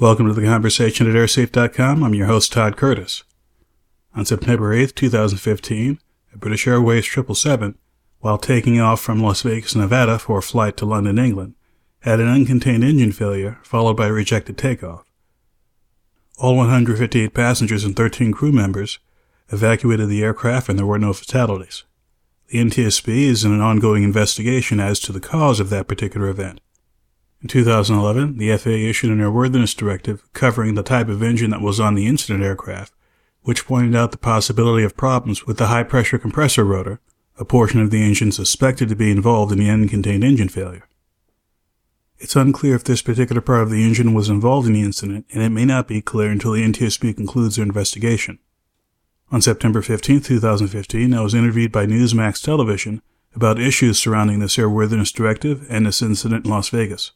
Welcome to the conversation at airsafe.com. I'm your host, Todd Curtis. On September 8th, 2015, a British Airways 777, while taking off from Las Vegas, Nevada for a flight to London, England, had an uncontained engine failure followed by a rejected takeoff. All 158 passengers and 13 crew members evacuated the aircraft and there were no fatalities. The NTSB is in an ongoing investigation as to the cause of that particular event. In 2011, the FAA issued an airworthiness directive covering the type of engine that was on the incident aircraft, which pointed out the possibility of problems with the high pressure compressor rotor, a portion of the engine suspected to be involved in the uncontained engine failure. It's unclear if this particular part of the engine was involved in the incident, and it may not be clear until the NTSB concludes their investigation. On September 15, 2015, I was interviewed by Newsmax Television about issues surrounding this airworthiness directive and this incident in Las Vegas.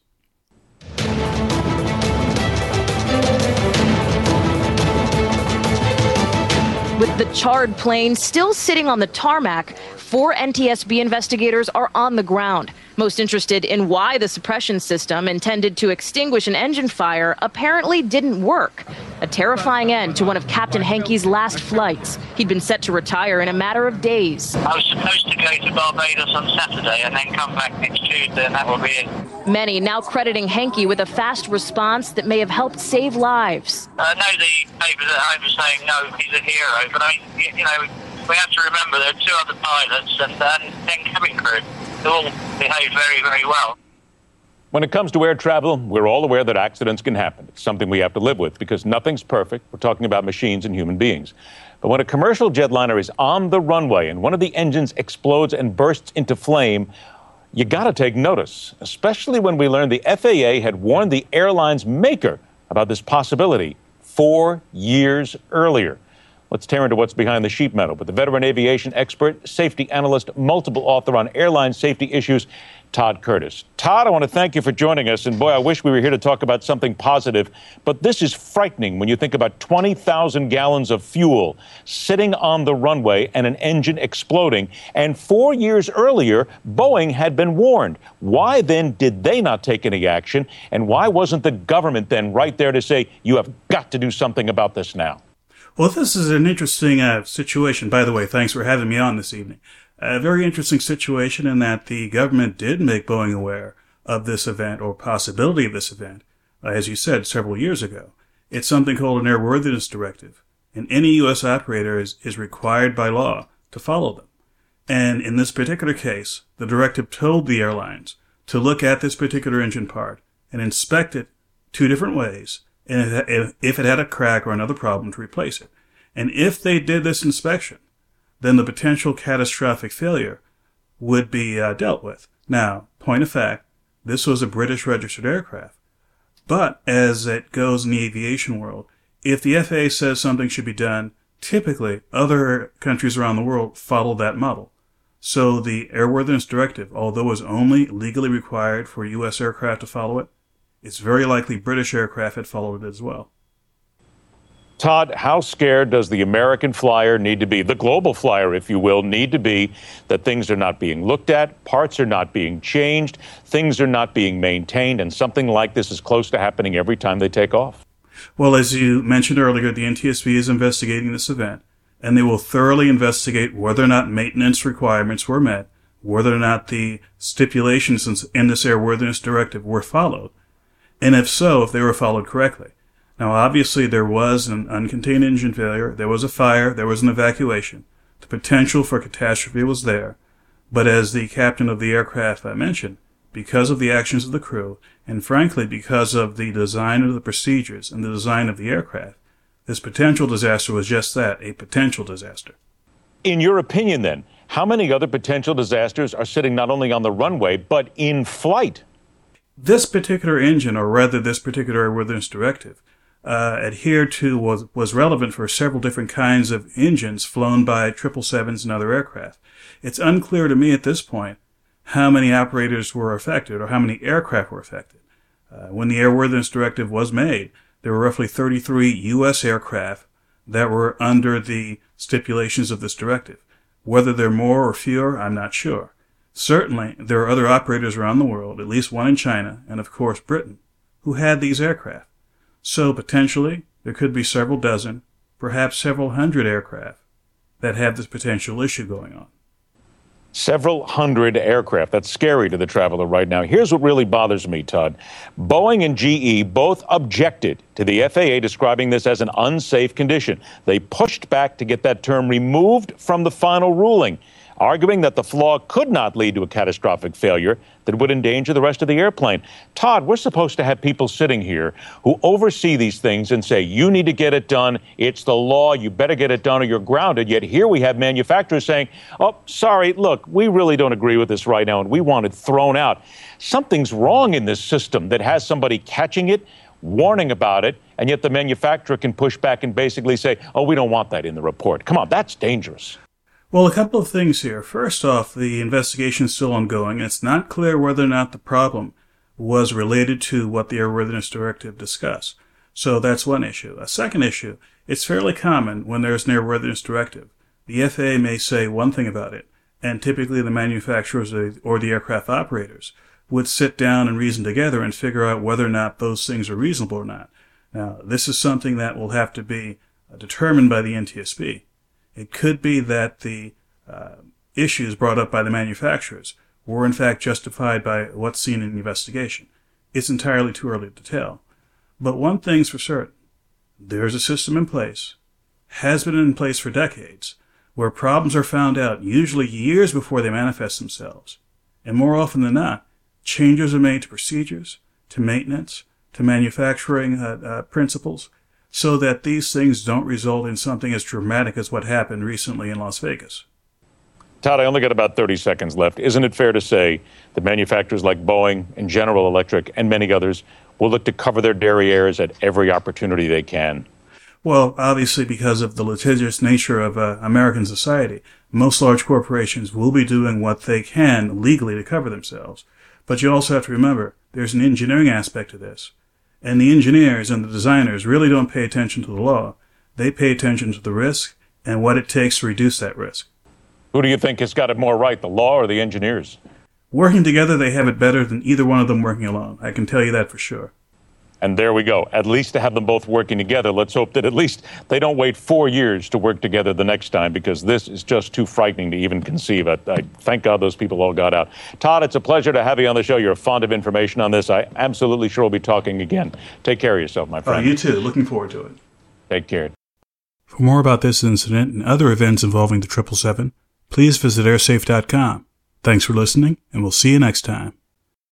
The charred plane still sitting on the tarmac, four NTSB investigators are on the ground most interested in why the suppression system intended to extinguish an engine fire apparently didn't work. A terrifying end to one of Captain Henkey's last flights. He'd been set to retire in a matter of days. I was supposed to go to Barbados on Saturday and then come back next Tuesday, and that will be it. Many now crediting Henke with a fast response that may have helped save lives. I know the papers at home are saying, no, he's a hero, but I mean, you know, we have to remember there are two other pilots and, and ten cabin crew all behaved very, very well. When it comes to air travel, we're all aware that accidents can happen. It's something we have to live with because nothing's perfect. We're talking about machines and human beings. But when a commercial jetliner is on the runway and one of the engines explodes and bursts into flame, you got to take notice, especially when we learned the FAA had warned the airline's maker about this possibility four years earlier. Let's tear into what's behind the sheet metal with the veteran aviation expert, safety analyst, multiple author on airline safety issues, Todd Curtis. Todd, I want to thank you for joining us. And boy, I wish we were here to talk about something positive, but this is frightening when you think about 20,000 gallons of fuel sitting on the runway and an engine exploding. And four years earlier, Boeing had been warned. Why then did they not take any action? And why wasn't the government then right there to say, you have got to do something about this now? Well, this is an interesting uh, situation. By the way, thanks for having me on this evening. A very interesting situation in that the government did make Boeing aware of this event or possibility of this event, uh, as you said, several years ago. It's something called an airworthiness directive, and any U.S. operator is, is required by law to follow them. And in this particular case, the directive told the airlines to look at this particular engine part and inspect it two different ways and if it had a crack or another problem to replace it. And if they did this inspection, then the potential catastrophic failure would be uh, dealt with. Now, point of fact, this was a British registered aircraft. But as it goes in the aviation world, if the FAA says something should be done, typically other countries around the world follow that model. So the airworthiness directive, although is only legally required for U.S. aircraft to follow it, it's very likely British aircraft had followed it as well. Todd, how scared does the American flyer need to be, the global flyer, if you will, need to be that things are not being looked at, parts are not being changed, things are not being maintained, and something like this is close to happening every time they take off? Well, as you mentioned earlier, the NTSB is investigating this event, and they will thoroughly investigate whether or not maintenance requirements were met, whether or not the stipulations in this airworthiness directive were followed, and if so, if they were followed correctly. Now, obviously, there was an uncontained engine failure, there was a fire, there was an evacuation. The potential for catastrophe was there, but as the captain of the aircraft I mentioned, because of the actions of the crew, and frankly, because of the design of the procedures and the design of the aircraft, this potential disaster was just that, a potential disaster. In your opinion, then, how many other potential disasters are sitting not only on the runway, but in flight? This particular engine, or rather this particular airworthiness directive, uh, adhered to was, was relevant for several different kinds of engines flown by 777s and other aircraft. It's unclear to me at this point how many operators were affected or how many aircraft were affected. Uh, when the airworthiness directive was made, there were roughly 33 U.S. aircraft that were under the stipulations of this directive. Whether there are more or fewer, I'm not sure. Certainly, there are other operators around the world, at least one in China, and of course Britain, who had these aircraft. So potentially, there could be several dozen, perhaps several hundred aircraft that have this potential issue going on. Several hundred aircraft. That's scary to the traveler right now. Here's what really bothers me, Todd. Boeing and GE both objected to the FAA describing this as an unsafe condition. They pushed back to get that term removed from the final ruling arguing that the flaw could not lead to a catastrophic failure that would endanger the rest of the airplane. Todd, we're supposed to have people sitting here who oversee these things and say, you need to get it done. It's the law. You better get it done or you're grounded. Yet here we have manufacturers saying, oh, sorry, look, we really don't agree with this right now and we want it thrown out. Something's wrong in this system that has somebody catching it, warning about it, and yet the manufacturer can push back and basically say, oh, we don't want that in the report. Come on, that's dangerous. Well, a couple of things here. First off, the investigation is still ongoing, and it's not clear whether or not the problem was related to what the Airworthiness Directive discussed. So that's one issue. A second issue, it's fairly common when there's an Airworthiness Directive. The FAA may say one thing about it, and typically the manufacturers or the aircraft operators would sit down and reason together and figure out whether or not those things are reasonable or not. Now, this is something that will have to be determined by the NTSB. It could be that the uh, issues brought up by the manufacturers were in fact justified by what's seen in the investigation. It's entirely too early to tell. But one thing's for certain. There's a system in place, has been in place for decades, where problems are found out usually years before they manifest themselves. And more often than not, changes are made to procedures, to maintenance, to manufacturing uh, uh, principles, so that these things don't result in something as dramatic as what happened recently in Las Vegas. Todd, I only got about 30 seconds left. Isn't it fair to say that manufacturers like Boeing and General Electric and many others will look to cover their derrieres at every opportunity they can? Well, obviously, because of the litigious nature of uh, American society, most large corporations will be doing what they can legally to cover themselves. But you also have to remember there's an engineering aspect to this. And the engineers and the designers really don't pay attention to the law. They pay attention to the risk and what it takes to reduce that risk. Who do you think has got it more right, the law or the engineers? Working together, they have it better than either one of them working alone. I can tell you that for sure. And there we go. At least to have them both working together. Let's hope that at least they don't wait four years to work together the next time because this is just too frightening to even conceive. I, I thank God those people all got out. Todd, it's a pleasure to have you on the show. You're fond of information on this. I absolutely sure we'll be talking again. Take care of yourself, my oh, friend. Oh, you too. Looking forward to it. Take care. For more about this incident and other events involving the 777, please visit airsafe.com. Thanks for listening, and we'll see you next time.